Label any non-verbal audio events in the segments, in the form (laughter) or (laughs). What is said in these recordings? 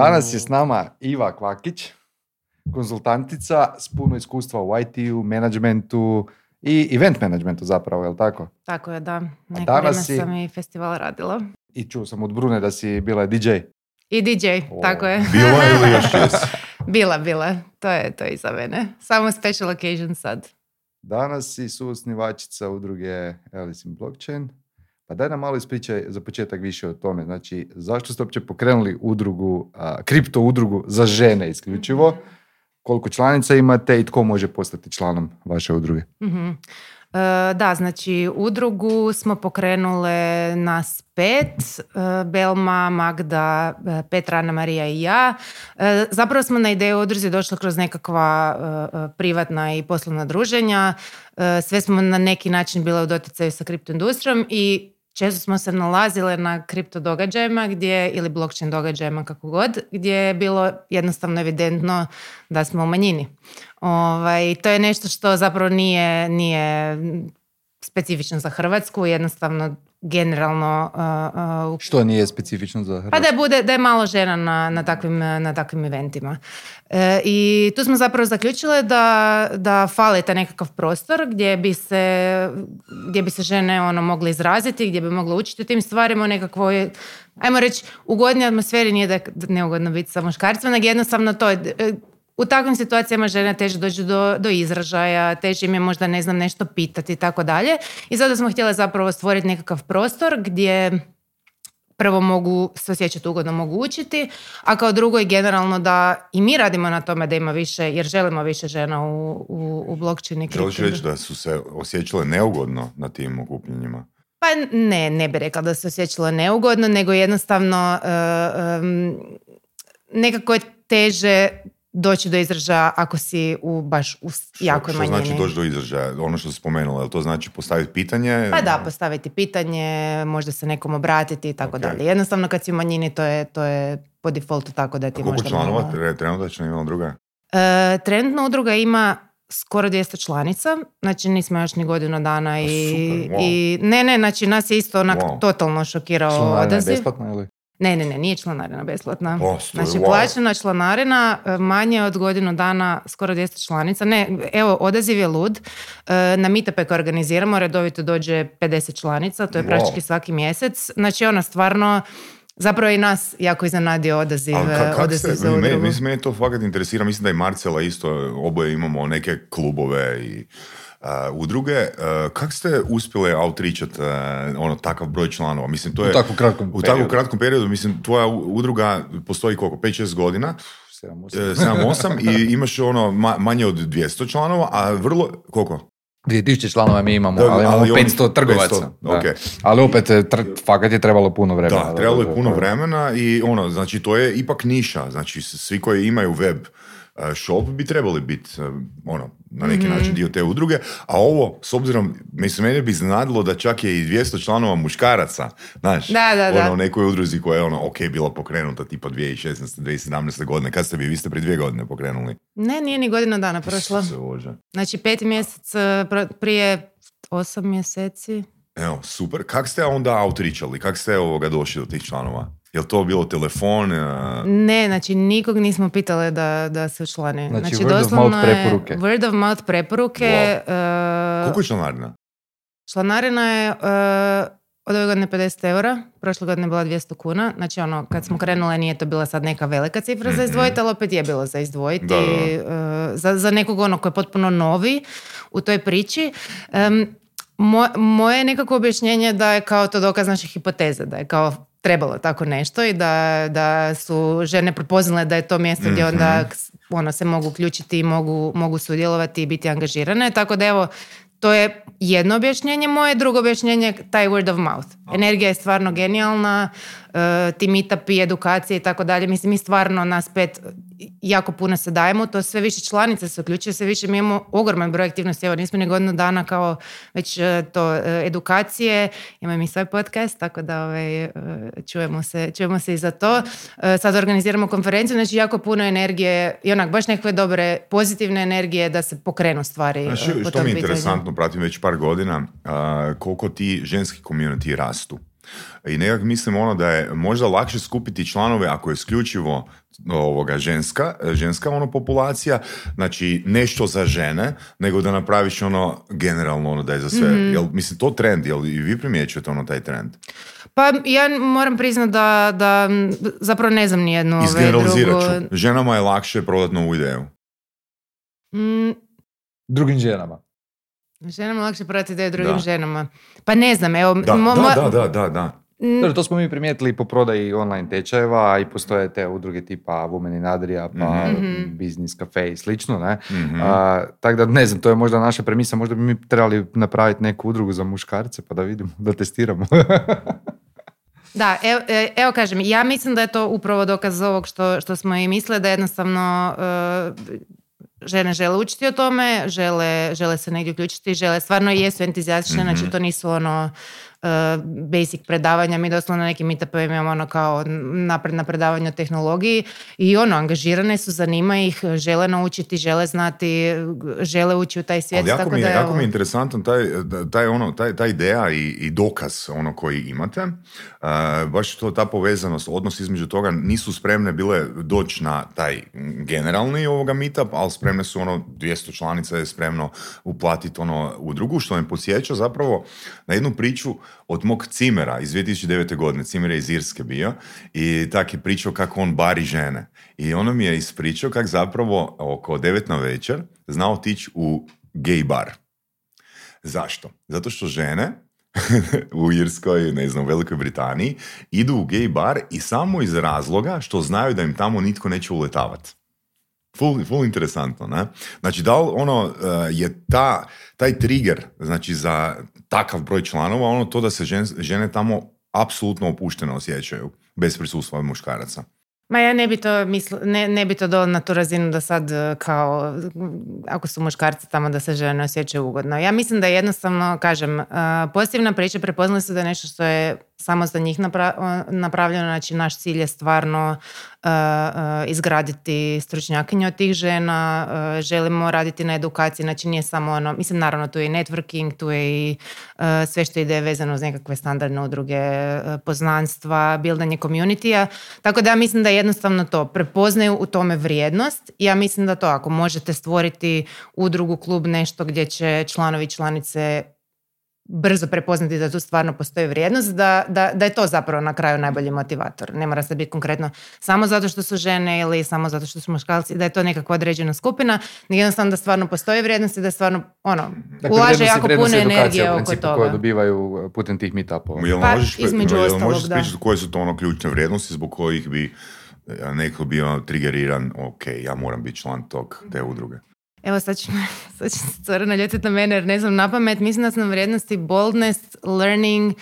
Danas je s nama Iva Kvakić, konzultantica s puno iskustva u IT-u, menadžmentu i event managementu zapravo, je li tako? Tako je, da. Neko danas vrijeme si- sam i festival radila. I čuo sam od Brune da si bila DJ. I DJ, O, tako je. Bila ili još (laughs) jesi? bila, bila. To je to je iza mene. Samo special occasion sad. Danas si suosnivačica udruge Alice in Blockchain. Pa daj nam malo ispričaj za početak više o tome. Znači, zašto ste uopće pokrenuli udrugu, a, kripto udrugu za žene isključivo? Koliko članica imate i tko može postati članom vaše udruge? Mhm. E, da, znači udrugu smo pokrenule nas pet, e, Belma, Magda, e, Petra, Ana Marija i ja. E, zapravo smo na ideju udruzi došli kroz nekakva e, privatna i poslovna druženja. Sve smo na neki način bile u doticaju sa kriptoindustrijom i često smo se nalazile na kripto događajima gdje, ili blockchain događajima kako god, gdje je bilo jednostavno evidentno da smo u manjini. Ovaj, to je nešto što zapravo nije, nije specifično za Hrvatsku, jednostavno generalno uh, uh, Što nije specifično za Hrvatsku? pa da bude, da je malo žena na, na, takvim, na takvim eventima. E, I tu smo zapravo zaključile da, da fali taj nekakav prostor gdje bi se, gdje bi se žene ono mogle izraziti, gdje bi mogle učiti o tim stvarima u nekakvoj, ajmo reći, ugodnoj atmosferi, nije da je neugodno biti sa muškarcima, nego jednostavno to je, e, u takvim situacijama žene teže dođu do, do izražaja, teže im je možda ne znam nešto pitati i tako dalje. I zato smo htjele zapravo stvoriti nekakav prostor gdje prvo mogu se osjećati ugodno, mogu učiti, a kao drugo i generalno da i mi radimo na tome da ima više, jer želimo više žena u, u, u blockchain i Želiš reći da su se osjećale neugodno na tim okupljenjima? Pa ne, ne bi rekla da se osjećala neugodno, nego jednostavno e, em, nekako je teže doći do izražaja ako si u baš u jakoj što, što manjini. znači doći do izražaja? Ono što si spomenula, jel to znači postaviti pitanje? Pa da, postaviti pitanje, možda se nekom obratiti i tako dalje. Jednostavno kad si u manjini to je, to je po defaultu tako da A ti koliko možda članova trenutačno ima druga? E, trenutno udruga ima skoro 200 članica, znači nismo još ni godinu dana i, super, wow. i ne, ne, znači nas je isto onak Wow. totalno šokirao odaziv. besplatna ili? Ne, ne, ne, nije članarina besplatna. O, to je Znači, wow. plaćena članarina e, manje od godinu dana, skoro 200 članica. Ne, evo, odaziv je lud. E, Na meetupe koje organiziramo redovito dođe 50 članica, to je Wow. praktički svaki mjesec. Znači, ona stvarno, zapravo i nas jako iznenadio odaziv, Ali ka, kak odaziv ste, za udrugu. mislim, mene to fakat interesira, mislim da i Marcela isto, oboje imamo neke klubove i udruge. Uh, kako ste uspjeli outreachat uh, ono, takav broj članova? Mislim, to je, U tako kratkom u tako periodu. kratkom periodu, mislim, tvoja udruga postoji koliko? 5-6 godina, Sedam, e, osam. 7-8 i imaš ono ma- manje od 200 članova, a vrlo, koliko? 2000 članova mi imamo, Da, ali imamo ali oni- 500 trgovaca. 500, Da. ok. Ali opet, e, tr- fakat je trebalo puno vremena. Da, trebalo je puno vremena i ono, znači to je ipak niša, znači svi koji imaju web shop bi trebali biti e, ono, na neki Mhm. način dio te udruge, a ovo, s obzirom, mislim, mene bi iznenadilo da čak je i 200 članova muškaraca, znaš, Da, da, da. ono, u nekoj udruzi koja je ono, ok, bila pokrenuta tipa 2016. 2017. godine, kad ste vi, vi ste prije dvije godine pokrenuli. Ne, nije ni godina dana prošla. Znači, peti mjesec e, prije osam mjeseci. Evo, super. Kak ste onda outreachali? Kak ste ovoga došli do tih članova? Jel to bilo telefon? e, Ne, znači nikog nismo pitale da, da se učlani. Znači, word of doslovno mouth je preporuke. Word of mouth preporuke. e, Koliko je članarina? članarina je e, od ove godine 50 eura, prošle godine je bila 200 kuna. Znači ono, kad smo krenule nije to bila sad neka velika cifra za Mhm. izdvojiti, ali opet je bilo za izdvojiti. Da, e, za, za nekog ono koji je potpuno novi u toj priči. Mo- moje nekako objašnjenje da je kao to dokaz naše hipoteze, da je kao trebalo tako nešto i da, da su žene prepoznale da je to mjesto gdje onda ono, se mogu uključiti i mogu, mogu sudjelovati i biti angažirane. Tako da evo, to je jedno objašnjenje moje, drugo objašnjenje je taj word of mouth. Energija je stvarno genijalna, ti meetupi, edukacije i tako dalje. Mislim, mi stvarno nas pet jako puno se dajemo, to sve više članice se uključuje, sve više mi imamo ogroman broj aktivnosti, evo nismo ni godinu dana kao već e, to e, edukacije, imamo i svoj podcast, tako da ovaj, e, čujemo, se, čujemo se i za to. E, Sad organiziramo konferenciju, znači jako puno energije i onak baš nekakve dobre pozitivne energije da se pokrenu stvari e, po što mi je pitanju. interesantno, pratim već par godina, koliko ti ženski community rastu. I nekak mislim ono da je možda lakše skupiti članove ako je isključivo ovoga ženska, ženska ono populacija, znači nešto za žene, nego da napraviš ono generalno ono da je za sve. Mhm. Jel, mislim, to trend, jel i vi primjećujete ono taj trend? Pa ja moram priznati da, da zapravo ne znam nijednu ove drugu... ću. Ženama je lakše prodati novu ideju. Mm, Drugim ženama. Ženama lakše prodati ideju drugim Da. ženama. Pa ne znam, evo... Da, mo- mo- da, da, da, da, da. m, Dobro, to smo mi primijetili po prodaji online tečajeva i postoje te udruge tipa Women in Adria, pa Mhm. Business Cafe i slično, ne? Mhm. A, tako da ne znam, to je možda naša premisa, možda bi mi trebali napraviti neku udrugu za muškarce pa da vidimo, da testiramo. (laughs) Da, evo, e, evo kažem, ja mislim da je to upravo dokaz ovog što, što smo i mislili, da jednostavno e, žene žele učiti o tome, žele, žele se negdje uključiti, žele, stvarno jesu entuzijastične, Mhm. znači to nisu ono basic predavanja, mi doslovno na nekim meetupovima imamo ono kao napredna predavanja o tehnologiji i ono, angažirane su, zanima ih, žele naučiti, žele znati, žele ući u taj svijet. Ali jako, tako mi, je, da, jako evo, mi je interesantan taj, taj, ono, taj, ta ideja i, i dokaz ono koji imate. Uh, baš to, ta povezanost, odnos između toga nisu spremne bile doći na taj generalni ovoga meetup, ali spremne su ono 200 članica je spremno uplatiti ono u drugu, što me podsjeća zapravo na jednu priču od mog Cimera iz 2009. godine. Cimer je iz Irske bio i tak je pričao kako on bari žene. I ono mi je ispričao kako zapravo oko 9 na večer znao otići u gay bar. Zašto? Zato što žene (laughs) u Irskoj, ne znam, u Velikoj Britaniji idu u gay bar i samo iz razloga što znaju da im tamo nitko neće uletavati. Full, full interesantno, ne? Znači, da li ono uh, je ta, taj trigger, znači za takav broj članova, ono to da se žen- žene tamo apsolutno opušteno osjećaju bez prisustva muškaraca. Ma ja ne bi to misl, ne, ne bi to dala na tu razinu da sad e, kao ako su muškarci tamo da se žene osjećaju ugodno. Ja mislim da jednostavno, kažem, e, pozitivna priča prepoznali su da je nešto što je samo za njih napra- napravljeno, znači naš cilj je stvarno e, izgraditi stručnjakinje od tih žena, e, želimo raditi na edukaciji, znači nije samo ono, mislim naravno tu je i networking, tu je i e, sve što ide vezano uz nekakve standardne udruge, poznanstva, bildanje community tako da ja mislim da jednostavno to prepoznaju u tome vrijednost. Ja mislim da to ako možete stvoriti udrugu, klub, nešto gdje će članovi članice brzo prepoznati da tu stvarno postoji vrijednost, da, da, da je to zapravo na kraju najbolji motivator. Ne mora se biti konkretno samo zato što su žene ili samo zato što su muškalci, da je to nekakva određena skupina, nego jednostavno da stvarno postoji vrijednost i da stvarno ono, ulaže vrijednost je jako puno energije u oko toga. Koje dobivaju putem tih meetupova. Jel Pa, možeš, između jel ostalog, možeš da. pričati koje su to ono ključne vrijednosti zbog kojih bi neko bio triggeriran, ok, ja moram biti član tog, te udruge. Evo sad će, (laughs) sad će se Cora naljutiti na mene jer ne znam na pamet. Mislim da su nam vrijednosti boldness, learning,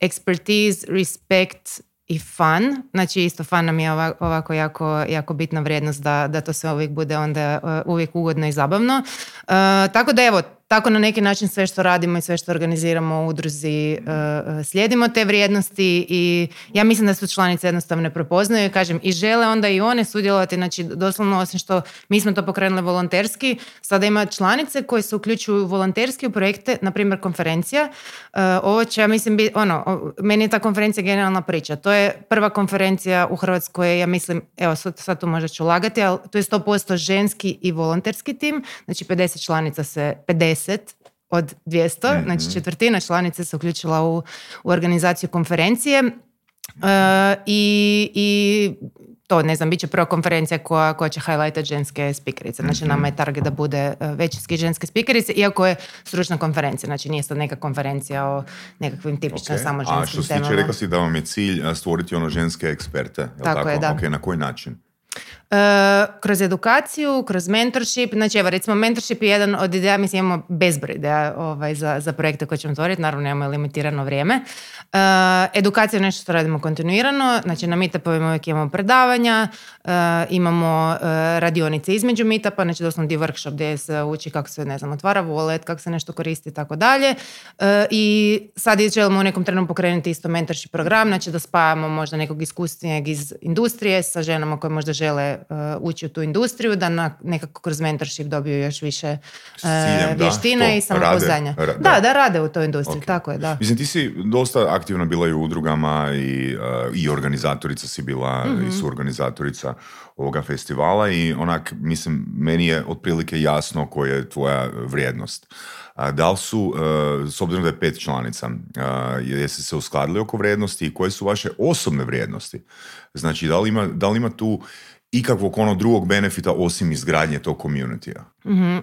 expertise, respect i fun. Znači isto fun nam je ova- ovako jako, jako bitna vrijednost da, da to sve uvijek bude onda uh, uvijek ugodno i zabavno. Uh, tako da evo, tako na neki način sve što radimo i sve što organiziramo u udruzi uh, uh, slijedimo te vrijednosti i ja mislim da su članice jednostavno ne prepoznaju i kažem i žele onda i one sudjelovati, znači doslovno osim što mi smo to pokrenuli volonterski, sada ima članice koje se uključuju volonterski u projekte, na primjer konferencija. Uh, ovo će, ja mislim, biti, ono, meni je ta konferencija generalna priča. To je prva konferencija u Hrvatskoj, ja mislim, evo sad, sad tu možda ću lagati, ali to je 100% ženski i volonterski tim, znači 50 članica se, 50 od 200, znači četvrtina članica se uključila u, u organizaciju konferencije. E, i, I to, ne znam, bit će prva konferencija koja, koja će highlightat ženske spikerice. Znači, nama je target da bude e, većinski ženske spikerice, iako je stručna konferencija. Znači, nije sad neka konferencija o nekakvim tipično Ok. samo A ženskim što se temama. tiče, rekao si da vam je cilj a, stvoriti ono ženske eksperte. jel Tako je, da. Ok, na koji način? E, kroz edukaciju, kroz mentorship, znači evo recimo mentorship je jedan od ideja, mislim imamo bezbroj ideja ovaj, za, za projekte koje ćemo otvoriti, naravno imamo limitirano vrijeme. E, edukacija je nešto što radimo kontinuirano, znači na meetupovima uvijek imamo predavanja, e, imamo e, radionice između meetupa, znači doslovno di workshop gdje se uči kako se, ne znam, otvara wallet, kako se nešto koristi i tako dalje. I sad želimo u nekom trenutku pokrenuti isto mentorship program, znači da spajamo možda nekog iskusnijeg iz industrije sa ženama koje možda žele ući u tu industriju, da na, nekako kroz mentorship dobiju još više ciljem, da, vještina i samopouzdanja. ra- da. da. da, rade u toj industriji, Ok. tako je, da. Mislim, ti si dosta aktivna bila i u udrugama i, uh, i organizatorica si bila Mhm. i suorganizatorica ovoga festivala i onak, mislim, meni je otprilike jasno koja je tvoja vrijednost. A da li su, uh, s obzirom da je pet članica, uh, jeste se uskladili oko vrijednosti i koje su vaše osobne vrijednosti? Znači, da li ima, da li ima tu ikakvog ono drugog benefita osim izgradnje tog communitya? Mhm. Uh,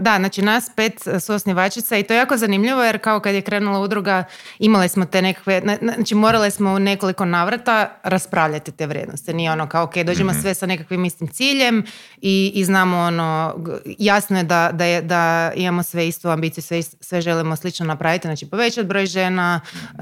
da, znači nas pet uh, suosnivačica i to je jako zanimljivo jer kao kad je krenula udruga imali smo te nekakve, na- na- znači morali smo u nekoliko navrata raspravljati te vrijednosti. Nije ono kao ok, dođemo sve sa nekakvim istim ciljem i, i znamo ono, jasno je da, da, je, da imamo sve istu ambiciju, sve, sve želimo slično napraviti, znači povećati broj žena, uh, uh,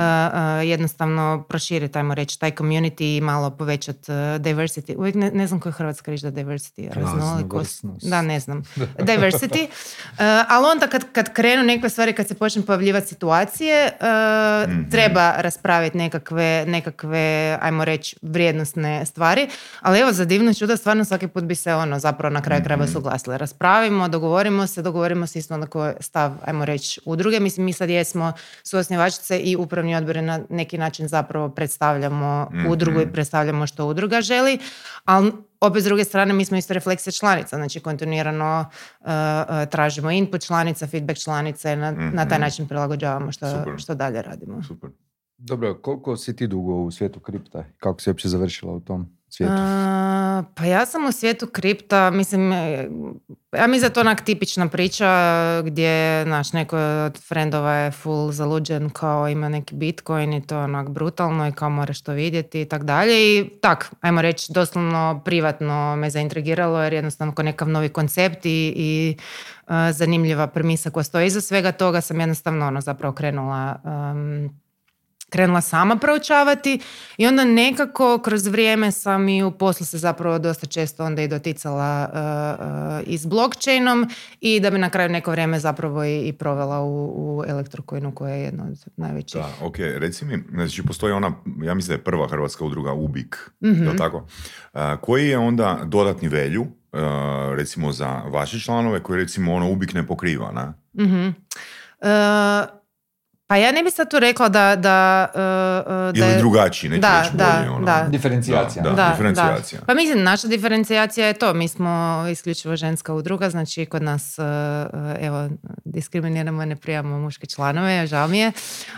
jednostavno proširiti, ajmo reći, taj community i malo povećati uh, diversity. Uvijek ne, ne znam koja je hrvatska riječ da diversity, raznolikost. Da, ne znam. (laughs) (laughs) Diversity. Uh, ali onda kad, kad krenu neke stvari, kad se počne pojavljivati situacije, uh, treba raspraviti nekakve, nekakve, ajmo reći, vrijednostne stvari. Ali evo, za divno čudo, stvarno svaki put bi se ono zapravo na kraju krajeva suglasili. Raspravimo, dogovorimo se, dogovorimo se isto je stav, ajmo reći, udruge. Mislim, mi sad jesmo suosnivačice i upravni odbor na neki način zapravo predstavljamo udrugu i predstavljamo što udruga želi, ali opet s druge strane mi smo isto refleksija članica, znači kontinuirano uh, uh, tražimo input članica, feedback članice, na, na taj način prilagođavamo što, Super. što dalje radimo. Super. Dobro, koliko si ti dugo u svijetu kripta? Kako si uopće završila u tom svijetu? A, pa ja sam u svijetu kripta, mislim, e, ja mislim da je to onak tipična priča gdje, znaš, neko od frendova je full zaluđen kao ima neki bitcoin i to onak brutalno i kao moraš to vidjeti i tak dalje i tak, ajmo reći, doslovno privatno me zaintrigiralo jer jednostavno ko nekav novi koncept i, i e, zanimljiva premisa koja stoji iza svega toga sam jednostavno ono zapravo krenula krenula sama proučavati i onda nekako kroz vrijeme sam i u poslu se zapravo dosta često onda i doticala uh, uh, i s blockchainom i da bi na kraju neko vrijeme zapravo i, i provela u, u elektrocoinu koja je jedna od najvećih. Da, ok, reci mi, znači postoji ona, ja mislim da je prva hrvatska udruga UBIK, Mhm. je tako? A, koji je onda dodatni velju, recimo za vaše članove, koji recimo ono UBIK ne pokriva, na? Mhm. Pa ja ne bi sad tu rekla da... da, uh, uh, da Ili drugačiji, neću Da, reći da, bolje, ono. da. Diferencijacija. Da, Da, diferencijacija. da. Pa mislim, naša diferencijacija je to. Mi smo isključivo ženska udruga, znači kod nas, uh, uh, evo, diskriminiramo i ne prijavamo muške članove, žao mi je.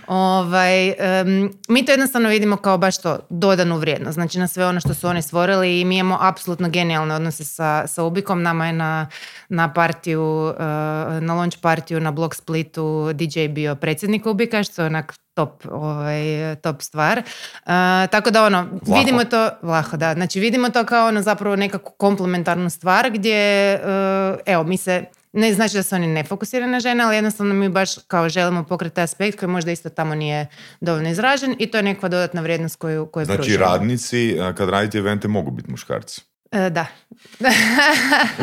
Ovaj, em, mi to jednostavno vidimo kao baš to, dodanu vrijednost. Znači na sve ono što su oni stvorili i mi imamo apsolutno genijalne odnose sa, sa Ubikom. Nama je na, na partiju, uh, na launch partiju na Blog Splitu DJ bio predsjednik Ubika, što je onak top, ovaj, top stvar. Uh, tako da ono, Vlaho. vidimo to, Vlaho, da, znači vidimo to kao ono zapravo nekakvu komplementarnu stvar gdje, uh, evo, mi se, ne znači da su oni ne fokusirani na žene, ali jednostavno mi baš kao želimo pokriti aspekt koji možda isto tamo nije dovoljno izražen i to je neka dodatna vrijednost koju, koju Znači pružamo. radnici, a, kad radite evente, mogu biti muškarci. E, da. (laughs)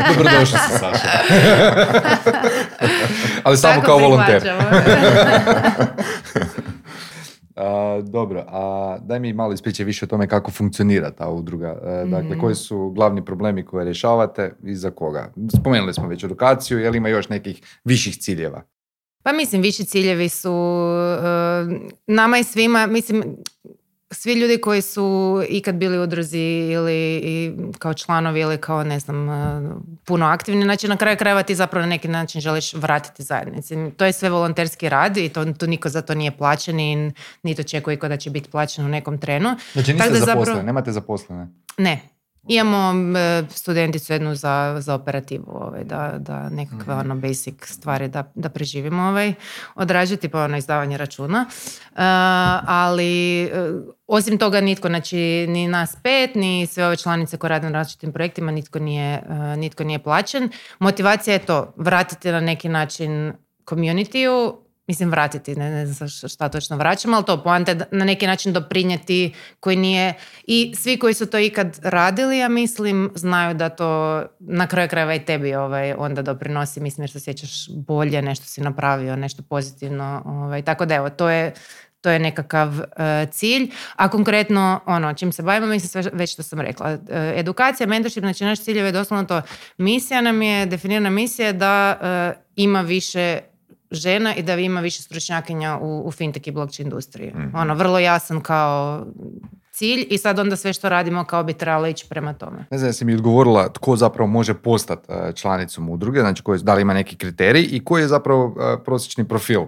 Dobrodošli si, Saša. (laughs) Ali samo Tako kao volonter. (laughs) A, dobro, a daj mi malo ispričaj više o tome kako funkcionira ta udruga. E, Dakle, Mhm. koji su glavni problemi koje rješavate i za koga? Spomenuli smo već edukaciju, je li ima još nekih viših ciljeva? Pa mislim, viši ciljevi su e, nama i svima, mislim, svi ljudi koji su ikad bili u udruzi ili i kao članovi ili kao ne znam e, puno aktivni, znači na kraju krajeva ti zapravo na neki način želiš vratiti zajednici. To je sve volonterski rad i to, tu niko za to nije plaćen i niti očekuje da će biti plaćen u nekom trenu. Znači Tako niste da zaposleni, zapravo- nemate zaposlene. Ne. Imamo e, studenticu jednu za, za operativu, ovaj, da, da nekakve ono basic stvari da, da preživimo ovaj, odrađuje, tipa ono izdavanje računa. E, ali e, osim toga nitko, znači ni nas pet, ni sve ove članice koje rade na različitim projektima, nitko nije, e, nitko nije plaćen. Motivacija je to, vratiti na neki način community mislim vratiti, ne, ne znam šta- točno vraćamo, ali to poanta na neki način doprinijeti koji nije, i svi koji su to ikad radili, ja mislim, znaju da to na kraju krajeva i tebi ovaj, onda doprinosi, mislim jer se sjećaš bolje, nešto si napravio, nešto pozitivno, ovaj, tako da evo, to je to je nekakav e, cilj, a konkretno ono čim se bavimo, mislim sve već što sam rekla. E, edukacija, mentorship, znači naš cilj je doslovno to. Misija nam je, definirana misija je da e, ima više žena i da ima više stručnjakinja u, u fintech i blockchain industriji. Mhm. Ono, vrlo jasan kao cilj i sad onda sve što radimo kao bi trebalo ići prema tome. Ne znam, jesi mi odgovorila tko zapravo može postati e, članicom udruge, znači koji, da li ima neki kriterij i koji je zapravo e, prosječni profil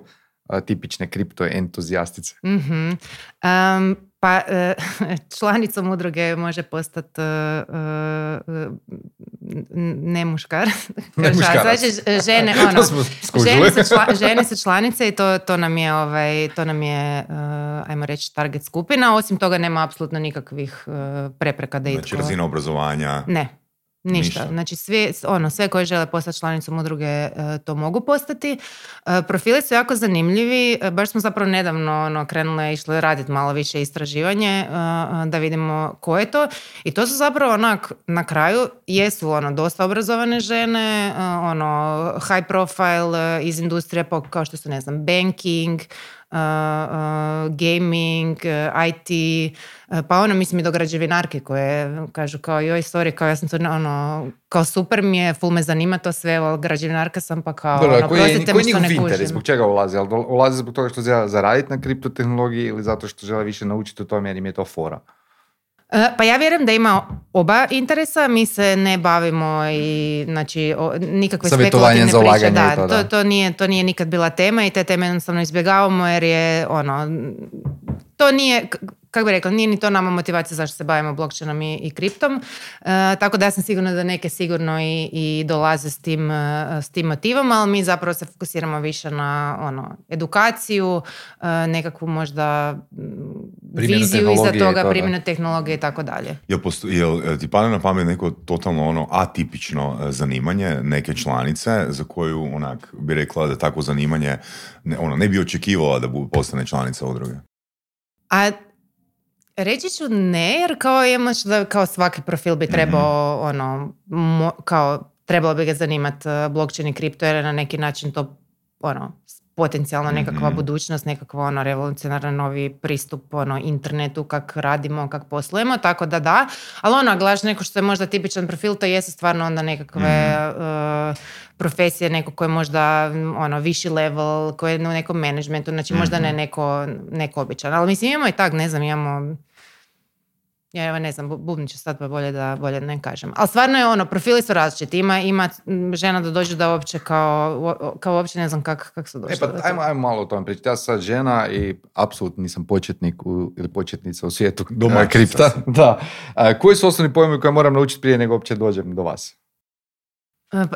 e, tipične kripto entuzijastice. Mhm. Em, pa e, (laughs) članicom udruge može postati ne muškar. (laughs) Ne muškarac. Znači žene, (laughs) ono, žene, su čla- žene su članice i to, to nam je, ovaj, to nam je e, ajmo reći, target skupina. Osim toga nema apsolutno nikakvih e, prepreka da Znači itko... razina obrazovanja. Ne. Ništa. Ništa. Znači sve, ono, sve koji žele postati članicom udruge e, to mogu postati. E, profili su jako zanimljivi. E, baš smo zapravo nedavno ono, krenule išle raditi malo više istraživanje da vidimo ko je to. I to su zapravo onak na kraju jesu ono dosta obrazovane žene, ono high profile iz industrije kao što su ne znam banking, gaming, uh, IT, uh, pa ono mislim i do građevinarke koje kažu kao joj sorry, kao ja sam to ono, kao super mi je, ful me zanima to sve, ali građevinarka sam pa kao, Dobro, ono, koji je, koji je što njihov ne interes? Zbog čega ulaze? Jel do- ulaze zbog toga što žele zaraditi na kriptotehnologiji ili zato što žele više naučiti o tome jer im je to fora? E, Pa ja vjerujem da ima oba interesa, mi se ne bavimo i znači o, nikakve spekulativne za priče, da, i to, to, da. to nije, to nije nikad bila tema i te teme jednostavno izbjegavamo jer je ono, to nije, kako bi rekla, nije ni to nama motivacija zašto se bavimo blockchainom i, i kriptom, E, tako da ja sam sigurna da neke sigurno i, i dolaze s tim, e, s tim motivom, ali mi zapravo se fokusiramo više na ono, edukaciju, e, nekakvu možda viziju iza toga, to, primjenu tehnologije i tako dalje. Jel, posto- jel e, ti pada na pamet neko totalno ono atipično e, zanimanje neke članice za koju onak bi rekla da takvo zanimanje ne, ono, ne bi očekivala da postane članica udruge? A reći ću ne, jer kao imaš da kao svaki profil bi trebao ono, mo- kao trebalo bi ga zanimati blockchain i kripto jer je na neki način to ono, potencijalno nekakva Mhm. budućnost, nekakva ono revolucionarno novi pristup ono internetu, kak radimo, kak poslujemo, tako da da, ali ono, gledaš neko što je možda tipičan profil, to jesu stvarno onda nekakve uh, profesije, neko ko je možda ono, viši level, ko je u nekom managementu, znači možda ne neko, neko običan, ali mislim imamo i tak, ne znam, imamo ja evo ne znam, bu- bubnit ću sad pa bolje da, bolje da ne kažem. Ali stvarno je ono, profili su različiti. Ima, ima žena da dođe da uopće kao, kao uopće ne znam kak, kak su E došli. pa do toga. ajmo, ajmo malo o tome pričati. Ja sam sad žena i apsolutno nisam početnik u, ili početnica u svijetu (laughs) e, kripta. Da. A, koji su osnovni pojmovi koje moram naučiti prije nego uopće dođem do vas?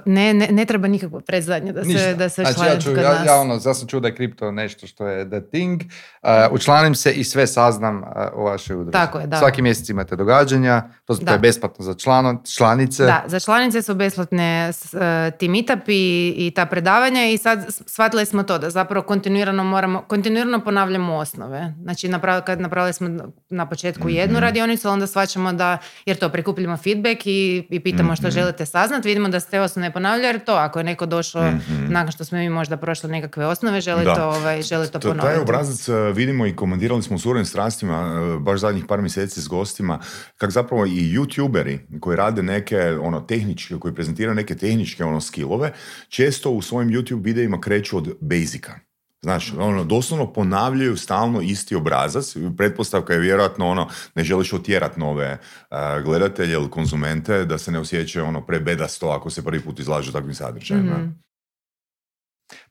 Ne, ne, ne treba nikakvo predzadnje da se, Ništa. da se znači, ja, učlanite ću, kod ja, nas. ja, ono, ja sam čuo da je kripto nešto što je the thing. Uh, učlanim se i sve saznam uh, o vašoj udruzi. Tako je, da. Svaki mjesec imate događanja, to, to je besplatno za člano, članice. Da, za članice su besplatne e, ti meetup i, i ta predavanja i sad shvatili smo to da zapravo kontinuirano moramo, kontinuirano ponavljamo osnove. Znači naprav, kad napravili smo na početku Mhm. jednu radionicu, onda shvaćamo da, jer to prikupljamo feedback i, i pitamo Mhm. što želite saznati, vidimo da se ne ponavljaju, jer to ako je neko došao nakon što smo mi možda prošli nekakve osnove, želi Da. to, ovaj, želi to To- ponoviti. Taj obrazac e, vidimo i komentirali smo u surovim strastima e, baš zadnjih par mjeseci s gostima, kak zapravo i youtuberi koji rade neke ono tehničke, koji prezentiraju neke tehničke ono skillove, često u svojim YouTube videima kreću od basica. Znaš, ono, doslovno ponavljaju stalno isti obrazac. Pretpostavka je vjerojatno ono, ne želiš otjerat nove e, gledatelje ili konzumente da se ne osjećaju ono prebedasto ako se prvi put izlažu takvim sadržajima. Mhm.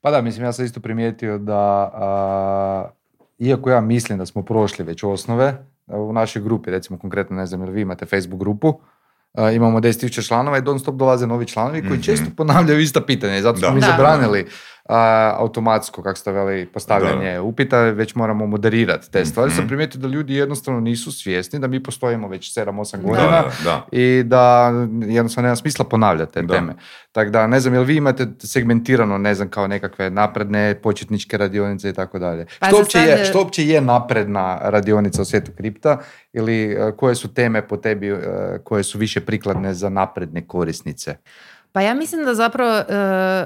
Pa da, mislim, ja sam isto primijetio da, a, iako ja mislim da smo prošli već osnove, a, u našoj grupi, recimo konkretno, ne znam, jer vi imate Facebook grupu, a, imamo 10.000 članova i non stop dolaze novi članovi koji Mhm. često ponavljaju ista pitanja i zato smo Da. mi Da. zabranili a, automatsko, kako ste veli, postavljanje Da. upita, već moramo moderirati te stvari. Sam Mhm. primijetio da ljudi jednostavno nisu svjesni da mi postojimo već 7-8 Da. godina Da, da, da. i da jednostavno nema smisla ponavljati te Da. teme. Tako da, ne znam, jel vi imate segmentirano, ne znam, kao nekakve napredne početničke radionice i tako dalje. Pa Što uopće je, što uopće je napredna radionica u svijetu kripta ili e, koje su teme po tebi e, koje su više prikladne za napredne korisnice? Pa ja mislim da zapravo uh,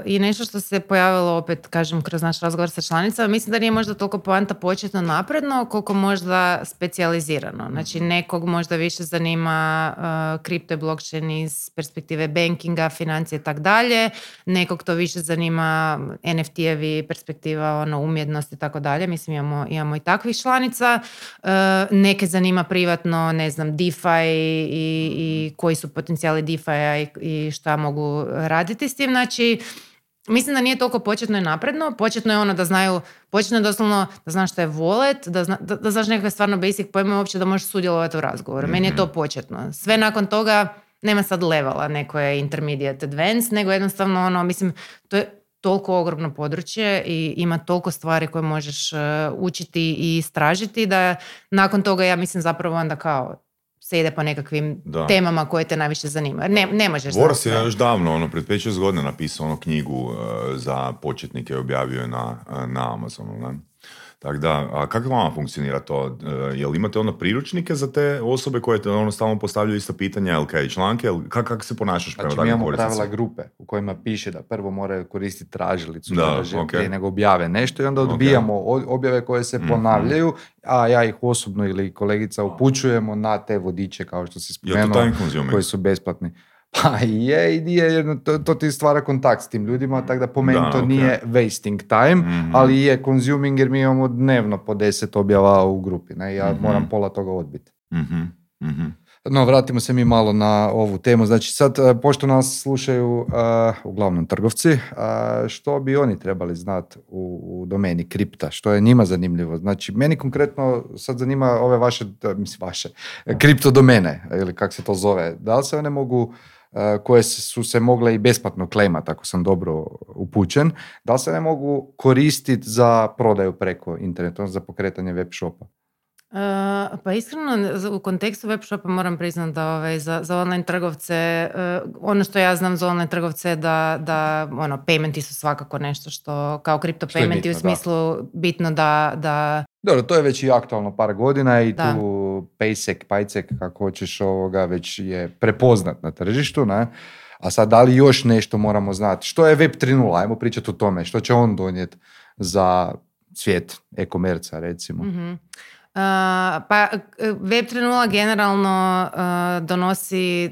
i nešto što se pojavilo opet, kažem, kroz naš razgovor sa članicama, mislim da nije možda toliko poanta početno napredno, koliko možda specijalizirano. Znači, Mhm. nekog možda više zanima uh, kripto i blockchain iz perspektive bankinga, financije i tak dalje, nekog to više zanima NFT-evi, perspektiva ono, umjetnost i tako dalje. Mislim, imamo, imamo i takvih članica. Uh, neke zanima privatno, ne znam, DeFi i, i koji su potencijali DeFi-a i, i šta mogu raditi s tim. Znači, Mislim da nije toliko početno i napredno. Početno je ono da znaju, početno je doslovno da znaš šta je wallet, da, zna, da, da znaš nekakve stvarno basic pojme uopće da možeš sudjelovati u razgovoru. Meni je to početno. Sve nakon toga nema sad levela, neko je intermediate advanced, nego jednostavno ono, mislim, to je toliko ogromno područje i ima toliko stvari koje možeš uh, učiti i istražiti da nakon toga ja mislim zapravo onda kao se ide po nekakvim Da. temama koje te najviše zanimaju. Ne, ne možeš Boras je još davno, ono, pred 5-6 godina napisao ono knjigu e, za početnike, objavio je na, e, na Amazonu, ne? Tako da, a kako vama funkcionira to? E, jel imate ono priručnike za te osobe koje te ono stalno postavljaju ista pitanja, jel kaj članke, jel kako kak se ponašaš prema Znači, mi imamo pravila grupe u kojima piše da prvo moraju koristiti tražilicu Da, kada žele- ok. prije nego objave nešto i onda odbijamo o- objave koje se Mhm. ponavljaju, a ja ih osobno ili kolegica upućujemo na te vodiče kao što si to spomenuo, koji su besplatni. Pa je i nije, jer to, to ti stvara kontakt s tim ljudima, tako da po meni Da, to ok. nije wasting time, Mhm. ali je consuming jer mi imamo dnevno po deset objava u grupi. Ne? Ja Mhm. moram pola toga odbiti. Mhm, mhm. No, vratimo se mi malo na ovu temu. Znači, sad, e, pošto nas slušaju e, uglavnom trgovci, e, što bi oni trebali znati u, u domeni kripta? Što je njima zanimljivo? Znači, meni konkretno sad zanima ove vaše, mislim vaše, e, kripto domene, ili kako se to zove. Da li se one mogu, koje su se mogle i besplatno klejmati, ako sam dobro upućen, da li se one mogu koristiti za prodaju preko interneta, za pokretanje web shopa? Uh, pa iskreno u kontekstu web shopa moram priznati da ovaj, za, za online trgovce, uh, ono što ja znam za online trgovce je da, da ono, paymenti su svakako nešto što kao kripto paymenti bitno, u da. smislu bitno da, da Dobro, to je već i aktualno par godina i Da. tu Paysec, Pajcek, kako hoćeš ovoga, već je prepoznat na tržištu, ne? A sad, da li još nešto moramo znati? Što je Web 3.0? Ajmo pričati o tome. Što će on donijeti za svijet e-komerca, recimo? Mhm. Pa uh, Web 3.0 generalno donosi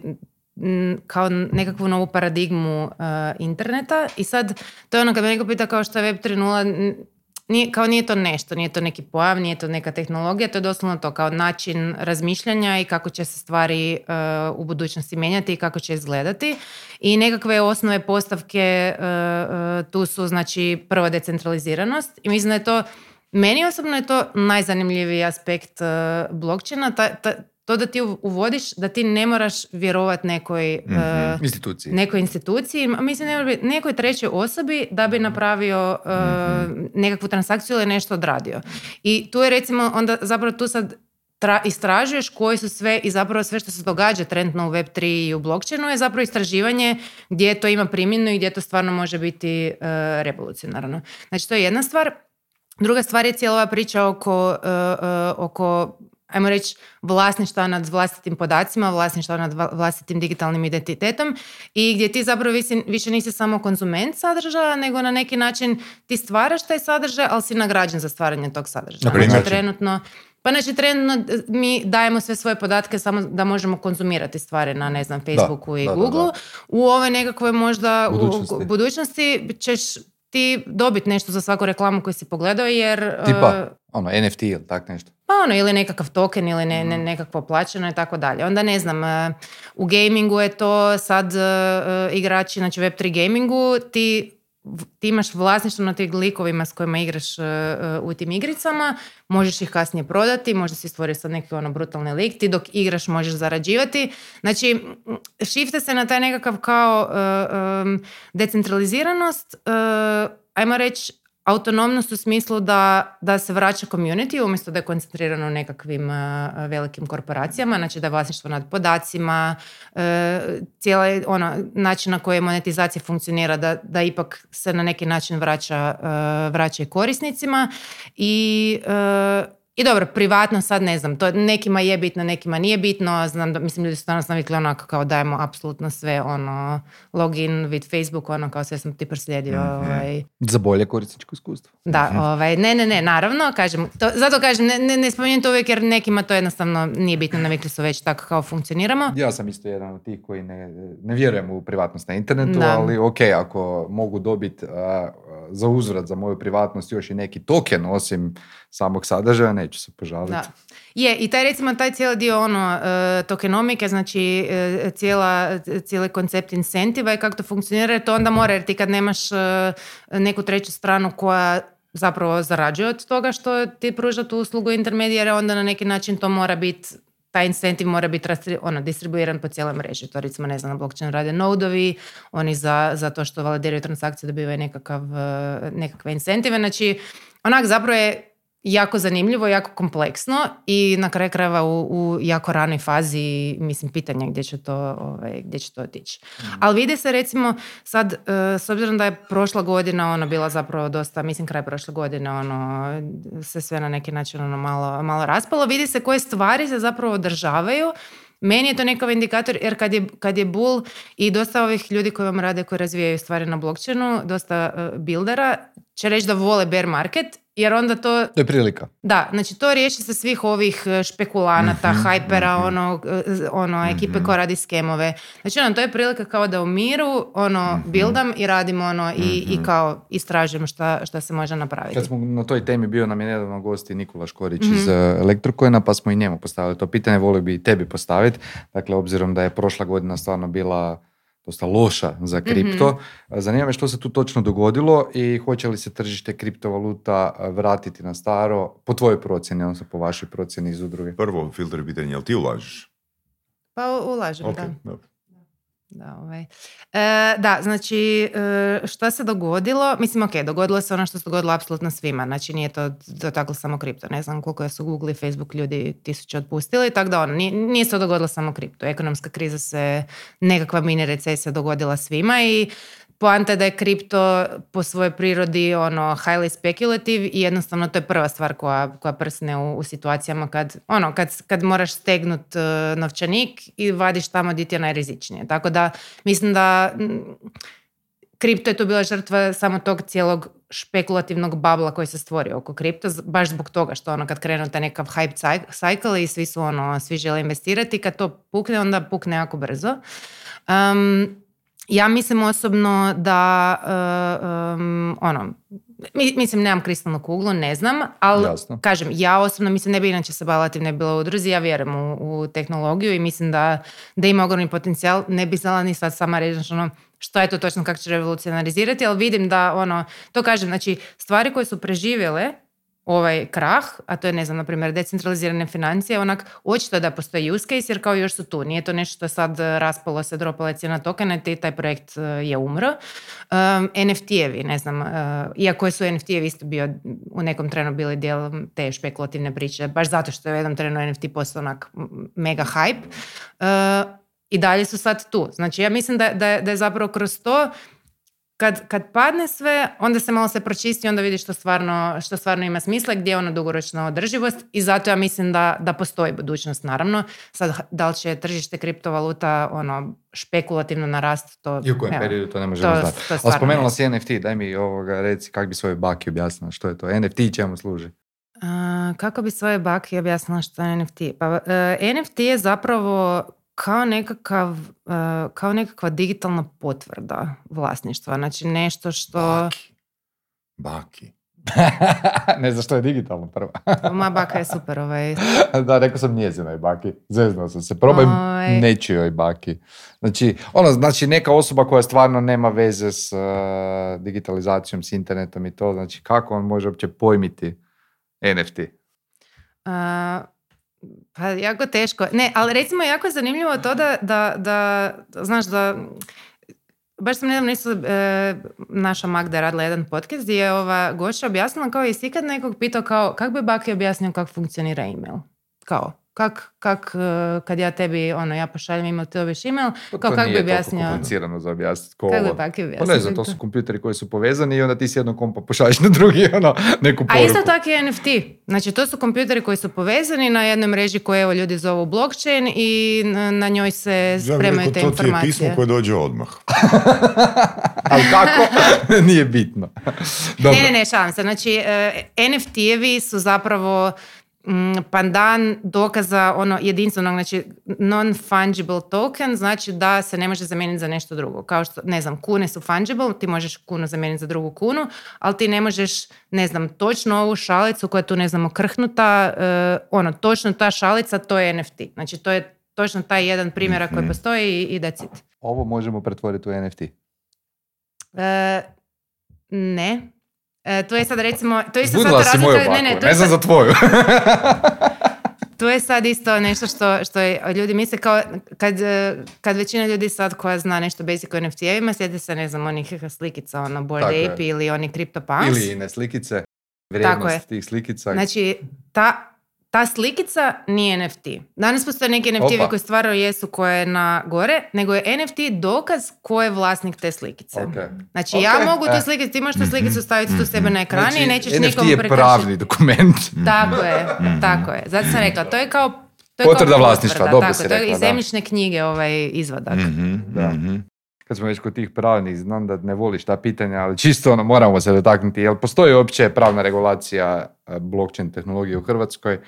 kao nekakvu novu paradigmu interneta i sad to je ono kad me neko pita kao što je Web 3.0 n- nije, kao nije to nešto, nije to neki pojam, nije to neka tehnologija, to je doslovno to kao način razmišljanja i kako će se stvari uh, u budućnosti mijenjati i kako će izgledati. I nekakve osnove postavke uh, tu su znači prva decentraliziranost i mislim da je to meni osobno je to najzanimljiviji aspekt uh, blockchaina, ta, ta- to da ti uv- uvodiš da ti ne moraš vjerovat nekoj, uh, Mhm. Instituciji. nekoj instituciji, mislim ne nekoj trećoj osobi da bi napravio uh, nekakvu transakciju ili nešto odradio. I tu je recimo onda zapravo tu sad tra- istražuješ koji su sve i zapravo sve što se događa trenutno u Web3 i u blockchainu je zapravo istraživanje gdje to ima primjenu i gdje to stvarno može biti uh, revolucionarno. Znači to je jedna stvar. Druga stvar je cijela ova priča oko, uh, uh, oko ajmo reći, vlasništva nad vlastitim podacima, vlasništva nad vlastitim digitalnim identitetom i gdje ti zapravo visi- više nisi samo konzument sadržaja, nego na neki način ti stvaraš taj sadržaj, ali si nagrađen za stvaranje tog sadržaja. Znači, način? trenutno pa znači trenutno eh, mi dajemo sve svoje podatke samo da možemo konzumirati stvari na ne znam Facebooku i da, da, Googleu. da. U ovoj nekakvoj možda u- Budućnosti. u budućnosti ćeš ti dobiti nešto za svaku reklamu koju si pogledao jer Tipa, eh, ono, NFT ili tak nešto. pa ono, ili nekakav token ili ne, ne, nekakvo plaćeno i tako dalje. Onda ne znam, e, u gamingu je to sad e, igrači, znači Web3 gamingu, ti, ti imaš vlasništvo na tim likovima s kojima igraš e, u tim igricama, možeš ih kasnije prodati, možda si stvorio sad neki ono brutalni lik, ti dok igraš možeš zarađivati. Znači, šifte se na taj nekakav kao e, em, decentraliziranost, e, ajmo reći, autonomnost u smislu da, da se vraća community umjesto da je koncentrirano u nekakvim e, velikim korporacijama, znači da je vlasništvo nad podacima, e, cijela je, ono, način na koji monetizacija funkcionira, da, da ipak se na neki način vraća, e, vraća korisnicima i I dobro, privatno sad ne znam, to nekima je bitno, nekima nije bitno, znam da, mislim, ljudi su danas navikli onako kao dajemo apsolutno sve, ono, login with Facebook, ono, kao sve sam ti proslijedio, ovaj, Za bolje korisničko iskustvo. da, ovaj, ne, ne, ne, naravno, kažem, to, zato kažem, ne, ne, ne spominjem to uvijek jer nekima to jednostavno nije bitno, navikli su već tako kao funkcioniramo. Ja sam isto jedan od tih koji ne, ne vjerujem u privatnost na internetu, Da. ali ok, ako mogu dobiti za uzvrat za moju privatnost još i neki token osim samog sadržaja, neću se požaliti. Da. Je, i taj recimo taj cijeli dio ono, e, tokenomike, znači e, cijela, cijeli koncept incentiva i kako to funkcionira, to onda mora, jer ti kad nemaš e, neku treću stranu koja zapravo zarađuje od toga što ti pruža tu uslugu intermedijera, onda na neki način to mora biti taj incentiv mora biti ono, distribuiran po cijeloj mreži. To recimo, ne znam, na blockchain rade nodovi, oni za, za to što validiraju transakcije dobivaju nekakav, nekakve incentive. Znači, onak zapravo je jako zanimljivo, jako kompleksno i na kraju krajeva u, u jako ranoj fazi, mislim, pitanje gdje će to, ovaj, gdje će to otići. Ali vidi se recimo sad, e, s obzirom da je prošla godina ona bila zapravo dosta, mislim kraj prošle godine ono, se sve na neki način ono malo, malo raspalo, vidi se koje stvari se zapravo održavaju meni je to nekakav indikator jer kad je, kad je bull i dosta ovih ljudi koji vam rade, koji razvijaju stvari na blockchainu, dosta uh, buildera, će reći da vole bear market, jer onda to To je prilika. da, znači to riješi se svih ovih e, špekulanata, hajpera, ono, e, ono ekipe koja radi skemove. Znači ono, to je prilika kao da u miru ono, buildam i radim ono i, i kao istražujem šta, šta se može napraviti. Kad smo na toj temi bio nam je nedavno gosti Nikola Škorić iz uh, Elektrokojena, pa smo i njemu postavili to pitanje, volio bi i tebi postaviti. Dakle, obzirom da je prošla godina stvarno bila dosta loša za kripto. Zanima me što se tu točno dogodilo i hoće li se tržište kriptovaluta vratiti na staro po tvojoj procjeni, odnosno po vašoj procjeni iz udruge. Prvo filtr je pitanje, jel ti ulažeš? Pa ulažem, Ok, da. dobro. Da, ovaj. E, da, znači, e, šta se dogodilo? Mislim, ok, dogodilo se ono što se dogodilo apsolutno svima. Znači, nije to dotaklo samo kripto. Ne znam koliko su Google i Facebook ljudi tisuće otpustili, tako da ono, nije, nije se dogodilo samo kripto. Ekonomska kriza se, nekakva mini recesija dogodila svima i poanta je da je kripto po svojoj prirodi ono highly speculative i jednostavno to je prva stvar koja, koja prsne u, u situacijama kad, ono, kad, kad moraš stegnut e, novčanik i vadiš tamo gdje ti je najrizičnije. Tako da mislim da kripto je tu bila žrtva samo tog cijelog špekulativnog babla koji se stvorio oko kripto, baš zbog toga što ono kad krenu taj nekav hype cy- cycle i svi su ono, svi žele investirati, kad to pukne, onda pukne jako brzo. Um, ja mislim osobno da, uh, um, ono, mi- mislim, nemam kristalnu kuglu, ne znam, ali Jasno. kažem, ja osobno mislim ne bi inače se bavila ne bi bila u udruzi, ja vjerujem u, u tehnologiju i mislim da, da ima ogromni potencijal, ne bi znala ni sad sama reći znači, ono, što je to točno kako će revolucionarizirati, ali vidim da ono, to kažem, znači stvari koje su preživjele ovaj krah, a to je, ne znam, na primjer, decentralizirane financije, onak, očito da postoji use case, jer kao još su tu. Nije to nešto što je sad eh, raspalo se, dropala je cijena tokena, te taj projekt eh, je umro. Um, NFT-evi, ne znam, eh, iako su NFT-evi isto bio u nekom trenu bili dijel te špekulativne priče, baš zato što je u jednom trenu NFT postao onak mega hype. Eh, I dalje su sad tu. Znači, ja mislim da, da, da je zapravo kroz to kad, kad padne sve, onda se malo se pročisti, onda vidi što stvarno, što stvarno ima smisla, gdje je ono dugoročna održivost i zato ja mislim da, da postoji budućnost, naravno. Sad, da li će tržište kriptovaluta ono, špekulativno narast, to... I u kojem evo, periodu to ne možemo to- znati. to Ali spomenula ne si NFT, daj mi ovoga, reci kako bi svojoj baki objasnila što je to. NFT čemu služi? A, kako bi svoje baki objasnila što je NFT? Pa, e, NFT je zapravo kao nekakav, e, kao nekakva digitalna potvrda vlasništva. Znači nešto što... Baki. Baki. (laughs) ne znam što je digitalno prva. (laughs) Moja baka je super ovaj, (laughs) da, rekao sam njezinoj baki. Zeznuo sam se. Probaj Oj. nečijoj baki. Znači, ono, znači neka osoba koja stvarno nema veze s uh, digitalizacijom, s internetom i to, znači kako on može uopće pojmiti NFT? A, pa jako teško. Ne, ali recimo jako je zanimljivo to da, da, da znaš da baš sam nedavno isto e, naša Magda radila jedan podcast gdje je ova gošća objasnila kao jesi ikad nekog pitao kao kako bi baki objasnio kako funkcionira email? Kao, kak, kak, uh, kad ja tebi, ono, ja pošaljem email, ti dobiješ email, Pa kao to kak bi nije toliko objasnio? komplicirano za objasniti. Ko Kako bi Pa objasnio? ne znam, to su kompjuteri koji su povezani i onda ti s jednog kompa pošalješ na drugi (laughs) ono, neku A poruku. isto tako je NFT. Znači, to su kompjuteri koji su povezani na jednoj mreži koju evo ljudi zovu blockchain i na, njoj se Ja spremaju rekao, te to ti je pismo informacije. koje dođe odmah. (laughs) Ali kako? (laughs) Nije bitno. Dobro. Ne, ne, ne, šalim se. Znači, e, NFT-evi su zapravo pandan dokaza ono jedinstvenog, znači non-fungible token, znači da se ne može zamijeniti za nešto drugo. Kao što, ne znam, kune su fungible, ti možeš kunu zamijeniti za drugu kunu, ali ti ne možeš, ne znam, točno ovu šalicu koja je tu, ne znam, okrhnuta, e, ono, točno ta šalica, to je NFT. Znači, to je točno taj jedan primjerak koji postoji i, i that's it. Ovo možemo pretvoriti u NFT. E, ne. E, to je sad recimo, to je isto sad si moju razlika, ne, ne, baku, to ne je znam sad, za tvoju. (laughs) to je sad isto nešto što, što je, ljudi misle kao, kad, kad većina ljudi sad koja zna nešto basic o NFT-evima, sjeti se, ne znam, onih slikica, ono, Bored Tako. Ape ili oni CryptoPunks. Ili ine slikice. Tako Vrijednost je. tih slikica. Znači, ta, ta slikica nije NFT. Danas postoje neki Opa. koji stvarno jesu koje je na gore, nego je NFT dokaz ko je vlasnik te slikice. Ok. Znači, Ok, ja mogu tu e. slikicu, ti možeš tu slikicu staviti tu sebe na ekranu i nećeš NFT nikom je prekršiti. pravni dokument. (laughs) Tako je, tako je. Zato sam rekla, to je kao to je Potvrda vlasništva, dobro tako, si to je rekla, iz zemljišne knjige ovaj izvadak. Mhm, Da. mhm. Kad smo već kod tih pravnih, znam da ne voliš ta pitanja, ali čisto ono, moramo se dotaknuti. Jel postoji uopće pravna regulacija e, blockchain tehnologije u Hrvatskoj?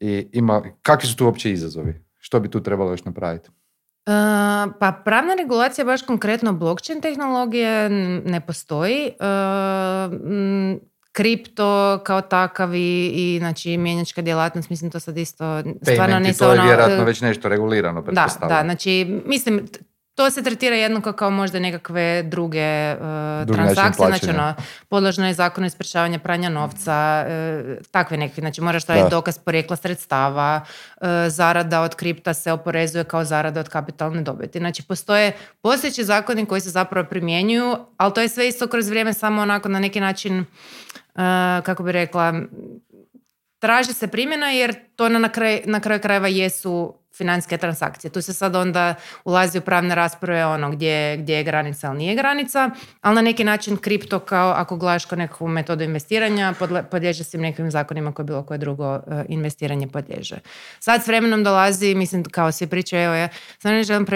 I ima, kakvi su tu uopće izazovi? Što bi tu trebalo još napraviti? E, pa pravna regulacija baš konkretno blockchain tehnologije ne postoji. E, m, kripto kao takav i, i znači mjenjačka djelatnost, mislim to sad isto stvarno Paymenti, nisam to je ono, vjerojatno već nešto regulirano, Da, da, znači mislim to se tretira jednako kao možda nekakve druge način transakcije, znači ono, podložno je zakonu sprečavanja pranja novca, e, takve neke, znači moraš Da. dokaz porijekla sredstava, e, zarada od kripta se oporezuje kao zarada od kapitalne dobiti. Znači postoje postojeći zakoni koji se zapravo primjenjuju, ali to je sve isto kroz vrijeme samo onako na neki način, kako bi rekla, traži se primjena jer to na, kraj, na kraju krajeva jesu financijske transakcije. Tu se sad onda ulazi u pravne rasprave ono gdje, gdje je granica, ali nije granica, ali na neki način kripto kao ako gledaš kao nekakvu metodu investiranja podliježe svim nekim zakonima koje bilo koje drugo e, investiranje podliježe. Sad s vremenom dolazi, mislim kao svi pričaju, evo ja stvarno ne želim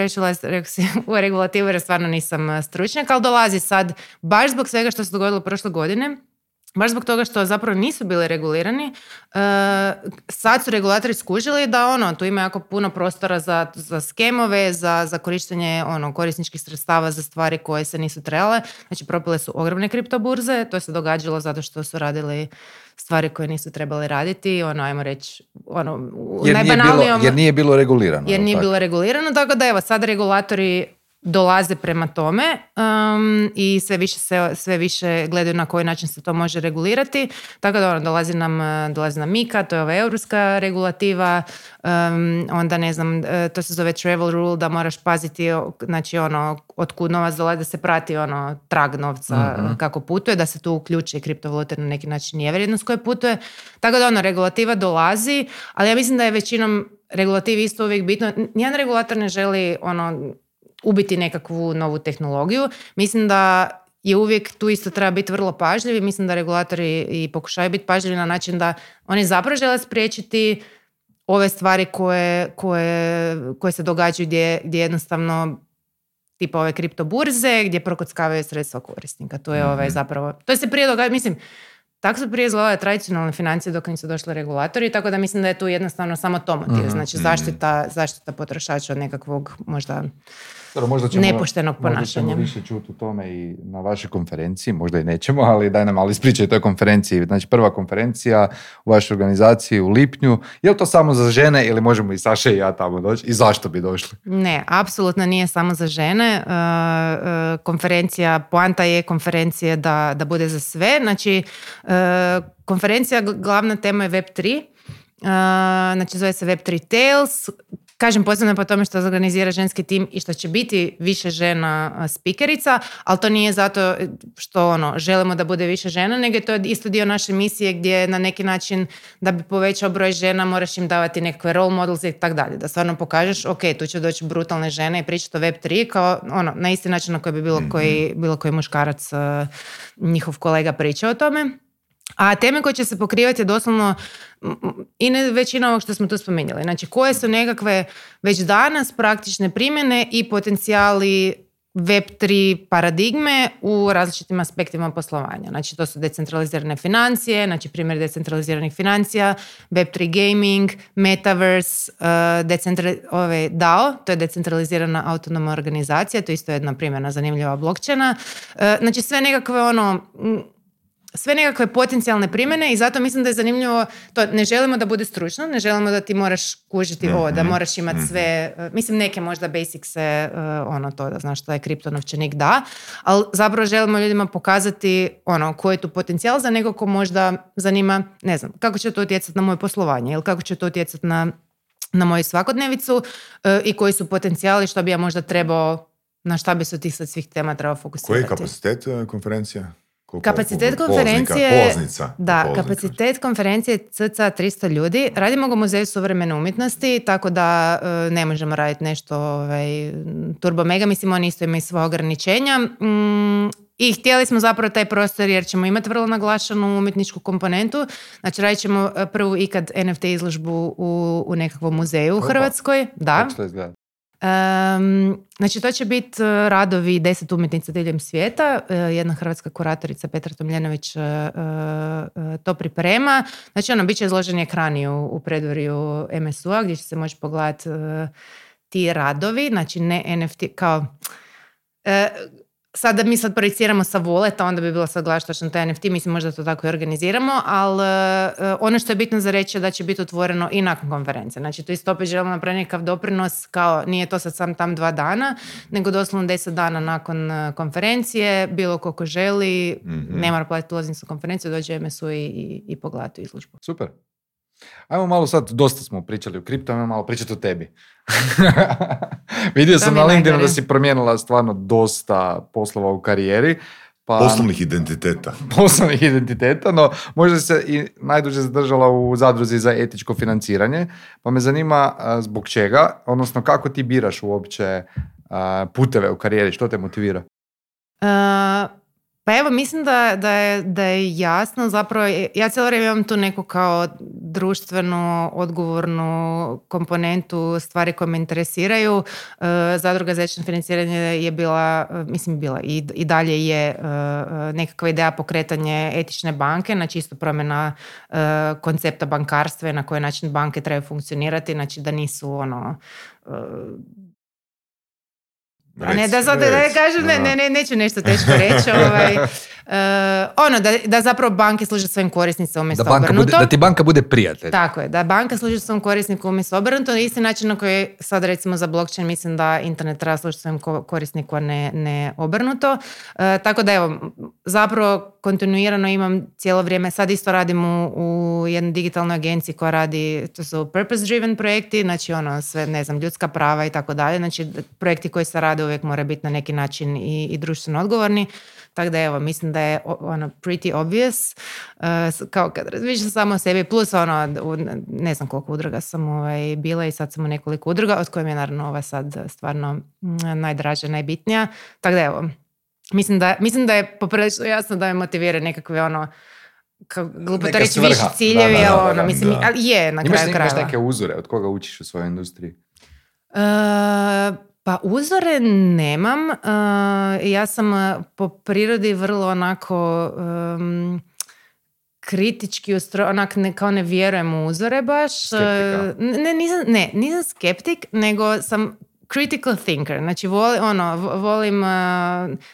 si, (laughs) u regulativu jer stvarno nisam e, stručnjak, ali dolazi sad baš zbog svega što se dogodilo prošle godine, baš zbog toga što zapravo nisu bili regulirani, e, sad su regulatori skužili da ono, tu ima jako puno prostora za, za skemove, za, za korištenje ono, korisničkih sredstava za stvari koje se nisu trebale. Znači propile su ogromne kriptoburze, to se događalo zato što su radili stvari koje nisu trebali raditi, ono, ajmo reći, ono, Jer nije, bilo, jer nije bilo regulirano. jer nije tako? bilo regulirano, tako da evo sad regulatori dolaze prema tome um, i sve više, se, sve više gledaju na koji način se to može regulirati. Tako da ono, dolazi nam, eh, dolazi nam Mika, to je ova europska regulativa, um, onda ne znam, eh, to se zove travel rule, da moraš paziti, znači ono, od kud novac dolazi, da se prati ono, trag novca eh, kako putuje, da se tu uključe i kriptovalute na neki način je vrijednost koje putuje. Tako da ono, regulativa dolazi, ali ja mislim da je većinom regulativi isto uvijek bitno. Nijedan regulator ne želi ono, ubiti nekakvu novu tehnologiju. Mislim da je uvijek tu isto treba biti vrlo pažljivi. Mislim da regulatori i pokušaju biti pažljivi na način da oni zapravo žele spriječiti ove stvari koje, koje, koje se događaju gdje, gdje jednostavno tipa ove kriptoburze gdje prokockavaju sredstva korisnika. To je ovaj zapravo, to se prije događa, mislim, tako su prije izgledale tradicionalne financije dok nisu došli regulatori, tako da mislim da je tu jednostavno samo to motiv. Znači zaštita, zaštita potrošača od nekakvog možda Dobro, možda ćemo, nepoštenog Možda ponašanja. ćemo više čuti u tome i na vašoj konferenciji, možda i nećemo, ali daj nam malo ispričaj o toj konferenciji. Znači prva konferencija u vašoj organizaciji u lipnju. Je li to samo za žene ili možemo i Saša i ja tamo doći? I zašto bi došli? Ne, apsolutno nije samo za žene. E, e, konferencija, poanta je konferencije da, da bude za sve. Znači, e, konferencija, gl- glavna tema je Web3. E, znači, zove se Web3 Tales. Kažem posebno po tome što organizira ženski tim i što će biti više žena spikerica, ali to nije zato što ono, želimo da bude više žena, nego je to isto dio naše misije gdje na neki način da bi povećao broj žena moraš im davati nekakve role models i tako dalje. Da stvarno pokažeš, ok, tu će doći brutalne žene i pričati o Web3 kao ono, na isti način na koji bi bilo, koji, bilo koji muškarac njihov kolega pričao o tome. A teme koje će se pokrivati je doslovno i ne većina ovog što smo tu spominjali. Znači, koje su nekakve već danas praktične primjene i potencijali Web3 paradigme u različitim aspektima poslovanja. Znači, to su decentralizirane financije, znači primjer decentraliziranih financija, Web3 gaming, Metaverse, uh, ove DAO, to je decentralizirana autonomna organizacija, to je isto jedna primjena zanimljiva blokčena. Uh, znači, sve nekakve ono sve nekakve potencijalne primjene i zato mislim da je zanimljivo, to ne želimo da bude stručno, ne želimo da ti moraš kužiti ovo, da mhm, moraš imati mhm. sve, uh, mislim neke možda se, uh, ono to da znaš što je kriptonovčanik da, ali zapravo želimo ljudima pokazati ono koji je tu potencijal za nego ko možda zanima, ne znam, kako će to utjecati na moje poslovanje ili kako će to utjecati na, na moju svakodnevicu uh, i koji su potencijali što bi ja možda trebao na šta bi se od tih sad svih tema trebao fokusirati. Koji je kapacitet konferencija? Kapacitet konferencije... Da, kapacitet konferencije cca 300 ljudi. Radimo ga u muzeju suvremene umjetnosti, tako da e, ne možemo raditi nešto ovaj, turbo mega. Mislim, oni isto imaju svoje ograničenja. Mm, I htjeli smo zapravo taj prostor jer ćemo imati vrlo naglašenu umjetničku komponentu. Znači, radit ćemo e, prvu ikad NFT izložbu u, u nekakvom muzeju u Hrvatskoj. Da. Um, znači to će biti e, radovi deset umjetnica diljem svijeta. Uh, jedna hrvatska kuratorica Petra Tomljenović uh, to priprema. Znači ono, bit će izložen ekrani u, u predvorju MSU-a gdje će se moći pogledati ti radovi. Znači ne NFT kao sad da mi sad projiciramo sa voleta, onda bi bilo sad gledaš točno taj NFT, mislim možda to tako i organiziramo, ali uh, ono što je bitno za reći je da će biti otvoreno i nakon konferencije. Znači to isto opet želimo napraviti nekakav doprinos, kao nije to sad sam tam dva dana, nego doslovno deset dana nakon uh, konferencije, bilo ko želi, mm-hmm. ne mora platiti ulaznicu konferenciju, dođe MSU i, i, i izložbu. Super. Ajmo malo sad, dosta smo pričali o kripto, ajmo malo pričati o tebi. (laughs) Vidio sam na LinkedInu da si promijenila stvarno dosta poslova u karijeri. Pa, poslovnih identiteta. (laughs) Poslovnih identiteta, no možda se i najduže zadržala u zadruzi za etičko financiranje, pa me zanima zbog čega, odnosno kako ti biraš uopće puteve u karijeri, što te motivira? Uh, pa evo, mislim da, da, je, da je jasno, zapravo ja cijelo vrijeme imam tu neku kao društvenu, odgovornu komponentu stvari koje me interesiraju. E, zadruga za financiranje je bila, e, mislim bila i, i dalje je e, nekakva ideja pokretanje etične banke, znači isto promjena koncepta bankarstva i na koji način banke trebaju funkcionirati, znači da nisu ono a ne da sad da kažem, ne, ne, ne, neću nešto teško reći. Ovaj, (laughs) ono, da, da zapravo banke služe svojim korisnicima umjesto da banka obrnuto. Bude, da ti banka bude prijatelj. Tako je, da banka služi svom korisniku umjesto obrnuto. Na isti način na koji sad recimo za blockchain mislim da internet treba služiti svojim korisniku, a ne, ne obrnuto. Uh, tako da evo, zapravo kontinuirano imam cijelo vrijeme, sad isto radim u, u jednoj digitalnoj agenciji koja radi, to su purpose driven projekti, znači ono sve, ne znam, ljudska prava i tako dalje. Znači projekti koji se rade uvijek mora biti na neki način i, i društveno odgovorni. Tako da evo, mislim da je ono pretty obvious, uh, kao kad razmišljam samo o sebi, plus ono, ne znam koliko udruga sam ovaj, bila i sad sam u nekoliko udruga, od koje mi je naravno ova sad stvarno mm, najdraža, najbitnija. Tako da evo, mislim da, mislim da je poprilično jasno da me motivira nekakve ono, glupo to reći, viši ciljevi, ono, mislim, ali je na kraju krajeva. Imaš neke uzore od koga učiš u svojoj industriji? Uh, pa uzore nemam. Uh, ja sam po prirodi vrlo onako um, kritički ustro, onak ne, kao ne vjerujem u uzore baš. Ne, nisam, ne, nisam skeptik, nego sam critical thinker. Znači, volim, ono, volim,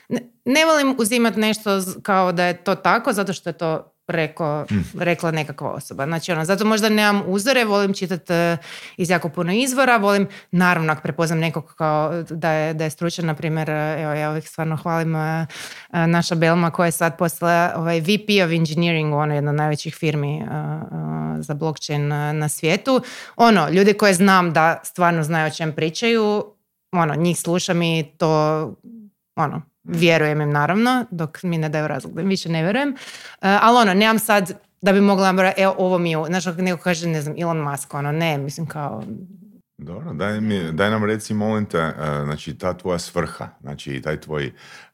ne, ne volim uzimati nešto kao da je to tako, zato što je to preko, Hm. rekla nekakva osoba. Znači, ono, zato možda nemam uzore, volim čitati iz jako puno izvora, volim, naravno, ako prepoznam nekog kao da je, da je stručan, na primjer, e, evo, ja uvijek stvarno hvalim e, e, naša Belma koja je sad postala ovaj, VP of Engineering, ono, jedna od najvećih firmi za blockchain na svijetu. Ono, ljudi koje znam da stvarno znaju o čem pričaju, ono, njih slušam i to, ono, vjerujem im naravno, dok mi ne daju razlog da im više ne vjerujem. E, ali ono, nemam sad da bi mogla evo ovo mi je, znaš neko kaže, ne znam, Elon Musk, ono, ne, mislim kao, Dobro, daj, mi, daj nam reci, molim te, znači ta tvoja svrha, znači taj tvoj,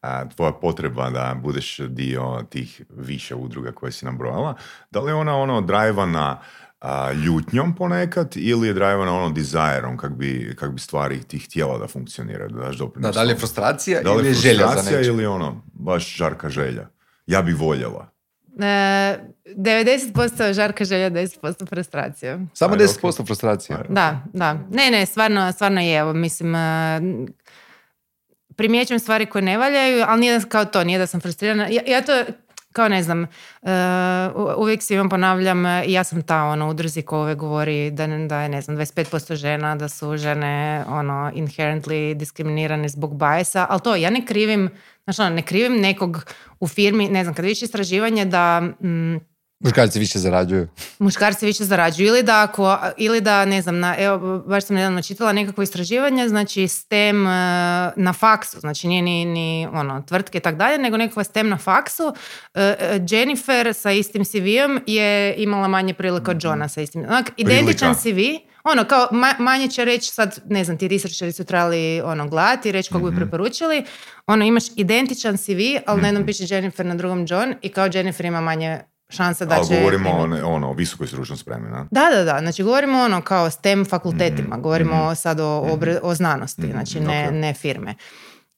e, tvoja potreba da budeš dio tih više udruga koje si nabrojala, da li ona ono drajvana a, ljutnjom ponekad ili je drajvana ono desireom kak bi, kak bi stvari ti htjela da funkcionira, da daš Da, doprinos. da li je frustracija Da li ili je želja za frustracija nečim? ili ono, baš žarka želja? Ja bi voljela. e, 90% žarka želja, 10% frustracija. Samo Ajde, 10% frustracije. Ajde. Da, da. Ne, ne, stvarno, stvarno je. Evo, mislim, e, primjećujem stvari koje ne valjaju, ali nije kao to, nije da sam frustrirana. Ja, ja to, kao ne znam, e, u- uvijek svima ponavljam, e, ja sam ta ono, udruzi koja uvijek govori da, da je, ne znam, 25% žena, da su žene ono, inherently diskriminirane zbog bajesa, ali to, ja ne krivim, znači, ne krivim nekog u firmi, ne znam, kad vidiš istraživanje da... mm, Muškarci više zarađuju. muškarci više zarađuju ili da ako, ili da ne znam, na, evo baš sam nedavno čitala nekakvo istraživanje, znači STEM e, na faksu, znači nije ni, ni ono, tvrtke i tak dalje, nego nekakva STEM na faksu. E, e, Jennifer sa istim CV-om je imala manje prilike od Johna sa istim. Onak, identičan CV, ono, kao ma- manje će reći sad, ne znam, ti researcheri su trebali ono, gledati i reći kog bi preporučili. Ono, imaš identičan CV, ali na jednom piše Jennifer, na drugom John i kao Jennifer ima manje šanse da Ali će... govorimo o, primiti. ono, o visokoj stručnoj spremi, na? Da, da, da. Znači govorimo ono kao STEM fakultetima, Mhm, govorimo sad o, o, obra- o znanosti, znači ne, ok. ne firme.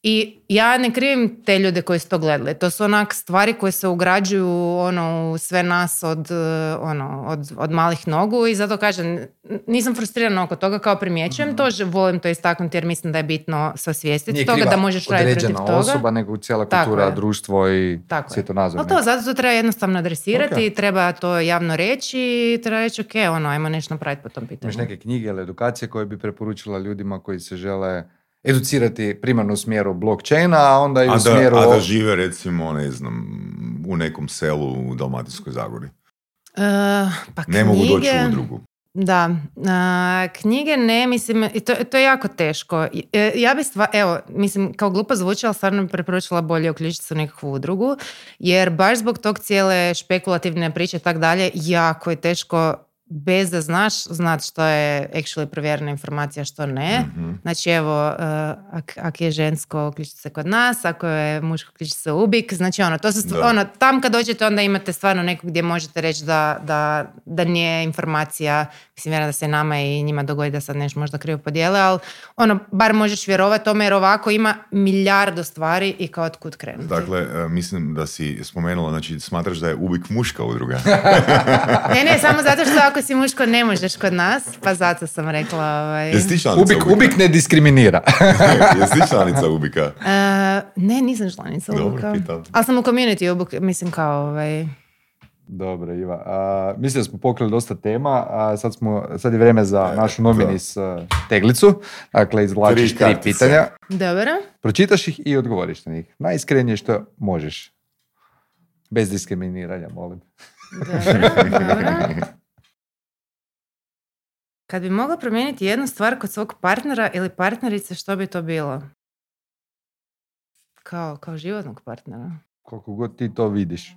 I ja ne krivim te ljude koji su to gledali. To su onak stvari koje se ugrađuju ono, u sve nas od, eh, ono, od, od malih nogu i zato kažem, nisam frustrirana oko toga kao primjećujem to, že volim to istaknuti jer mislim da je bitno sasvijestiti Nije toga da možeš raditi protiv toga. osoba, nego cijela Tako kultura, je. društvo i Tako je. svjetonazor. Ali to, zato to treba jednostavno adresirati, Ok. treba to javno reći i treba reći, ok, ono, ajmo nešto napraviti po tom pitanju. Imaš neke knjige ili edukacije koje bi preporučila ljudima koji se žele educirati primarno u smjeru blockchaina, a onda i u A da, smjeru... a da žive recimo, ne znam, u nekom selu u Dalmatinskoj Zagori. E, pa Ne mogu doći u udrugu. Da, a, knjige ne, mislim, i to, to je jako teško. E, Ja bi stva, evo, mislim, kao glupo zvuči, ali stvarno bi preporučila bolje uključiti se u nekakvu udrugu, jer baš zbog tog cijele špekulativne priče i tak dalje, jako je teško bez da znaš, znat što je actually provjerena informacija, što ne. Mhm. Znači evo, uh, ak, ak je žensko, uključite se kod nas, ako je muško, uključite se ubik. Znači ono, to su ono, tam kad dođete onda imate stvarno nekog gdje možete reći da, da, da nije informacija, mislim vjerujem da se nama i njima dogodi da sad nešto možda krivo podijele, ali ono, bar možeš vjerovati tome jer ovako ima milijardu stvari i kao od kud krenuti. Dakle, e, mislim da si spomenula, znači smatraš da je ubik muška udruga. (laughs) Ne, ne, samo zato što ako si muško ne možeš kod nas, pa zato sam rekla... Ovaj... Jesi ti članica Ubik, ubika? ubik ne diskriminira. (laughs) Jesi ti članica ubika? E, ne, nisam članica Dobro, Ubuka. pitam. Ali sam u community Ubuk, mislim kao ovaj... Dobro, Iva. A, mislim da smo pokrili dosta tema, a sad, smo, sad je vrijeme za našu nominis uh, teglicu. Dakle, izvlačiš Tri tri pitanja, Dobro. pročitaš ih i odgovoriš na njih. Najiskrenije što možeš. Bez diskriminiranja, molim. Dobro, dobro. (laughs) Kad bi mogla promijeniti jednu stvar kod svog partnera ili partnerice, što bi to bilo? Kao, kao životnog partnera. Koliko god ti to vidiš.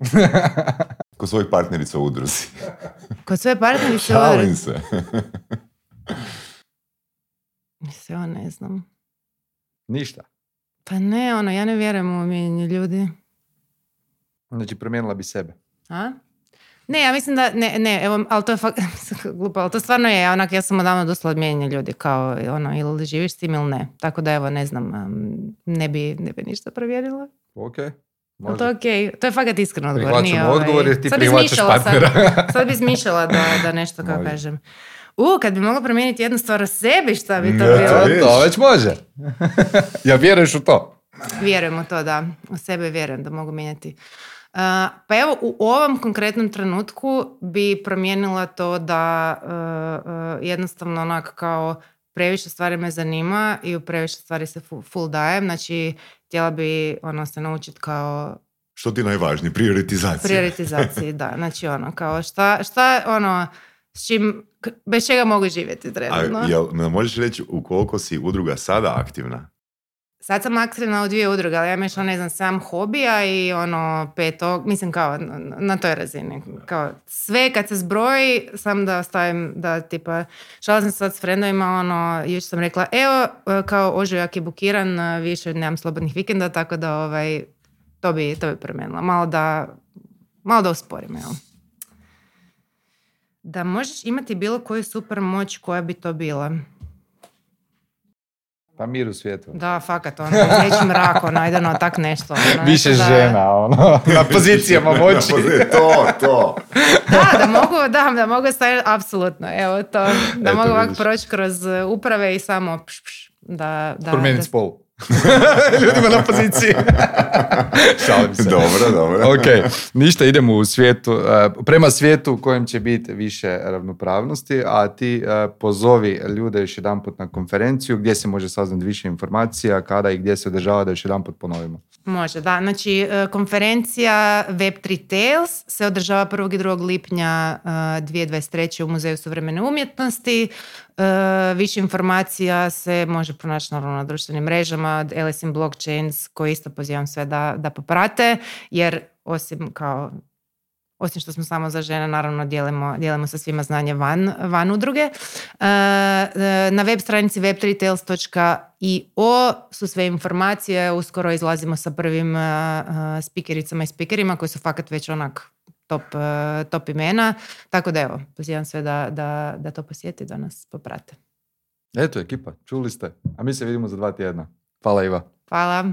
(laughs) Kod svojih partnerica u udruzi. (laughs) Kod svoje partnerice Šalim se. (laughs) Sve ovo ne znam. Ništa. Pa ne, ono, ja ne vjerujem u mijenjanje ljudi. Znači, promijenila bi sebe. A? Ne, ja mislim da, ne, ne, evo, ali to je fakt, (laughs) glupo, ali to stvarno je, onak, ja sam odavno došla od mijenjanja ljudi, kao, ono, ili živiš s tim ili ne. Tako da, evo, ne znam, ne bi, ne bi ništa provjerila. Ok. Može. to je okej, to je fakat iskren odgovor. Prihvaćamo nije, ovaj, odgovor jer ti sad bi prihvaćaš sad- partnera. Sad, bi (laughs) zmišljala da, da nešto kao Može. kažem. U, kad bi mogla promijeniti jednu stvar o sebi, šta bi to bilo? to već može. (laughs) ja vjeruješ u to. Vjerujem u to, da. U sebe vjerujem da mogu mijenjati. Pa evo, u ovom konkretnom trenutku bi promijenila to da uh, jednostavno onak kao previše stvari me zanima i u previše stvari se full, dajem. Znači, htjela bi ono, se naučiti kao što ti najvažnije? Prioritizacija. Prioritizaciji, da. Znači ono, kao šta, šta ono, s čim, bez čega mogu živjeti trenutno. A jel, možeš reći u koliko si udruga sada aktivna? Sad sam aktivna u dvije udruge, ali ja imam ne znam, sam hobija i ono, peto, mislim kao na toj razini. Kao sve kad se zbroji, sam da stavim, da tipa, šala sam sad s frendovima, ono, još sam rekla, evo, kao ožujak je bukiran, više nemam slobodnih vikenda, tako da ovaj, to bi, to bi promijenilo. Malo da, malo da usporim, evo. Da možeš imati bilo koju super moć, koja bi to bila? Pa mir u svijetu. Da, fakat, ono, reći mrak, ono, ono, tak nešto. Ono, Više žena, ono, (laughs) na pozicijama moći. to, to. da, da mogu, da, da mogu staviti, apsolutno, evo to, da mogu ovako proći kroz uprave i samo pš, pš, da... da Promijeniti spol. (laughs) ljudima na poziciji. (laughs) Šalim se. Dobro, dobro. ok, ništa, idemo u svijetu, e, prema svijetu u kojem će biti više ravnopravnosti, a ti e, pozovi ljude još jedan put na konferenciju gdje se može saznati više informacija, kada i gdje se održava da još jedan put ponovimo. Može, da. Znači, e, konferencija Web3 Tales se održava 1. i 2. lipnja 2023. u Muzeju suvremene umjetnosti. E, više informacija se može pronaći naravno na društvenim mrežama, LSM Blockchains koji isto pozivam sve da, da poprate jer osim kao osim što smo samo za žene, naravno dijelimo, dijelimo sa svima znanje van, van udruge. E, e, na web stranici web3tales.io su sve informacije, uskoro izlazimo sa prvim spikericama i spikerima koji su fakat već onak top, eh, top imena. Tako da evo, pozivam sve da, da, da to posjeti, da nas poprate. Eto ekipa, čuli ste. A mi se vidimo za dva tjedna. Hvala Iva. Hvala.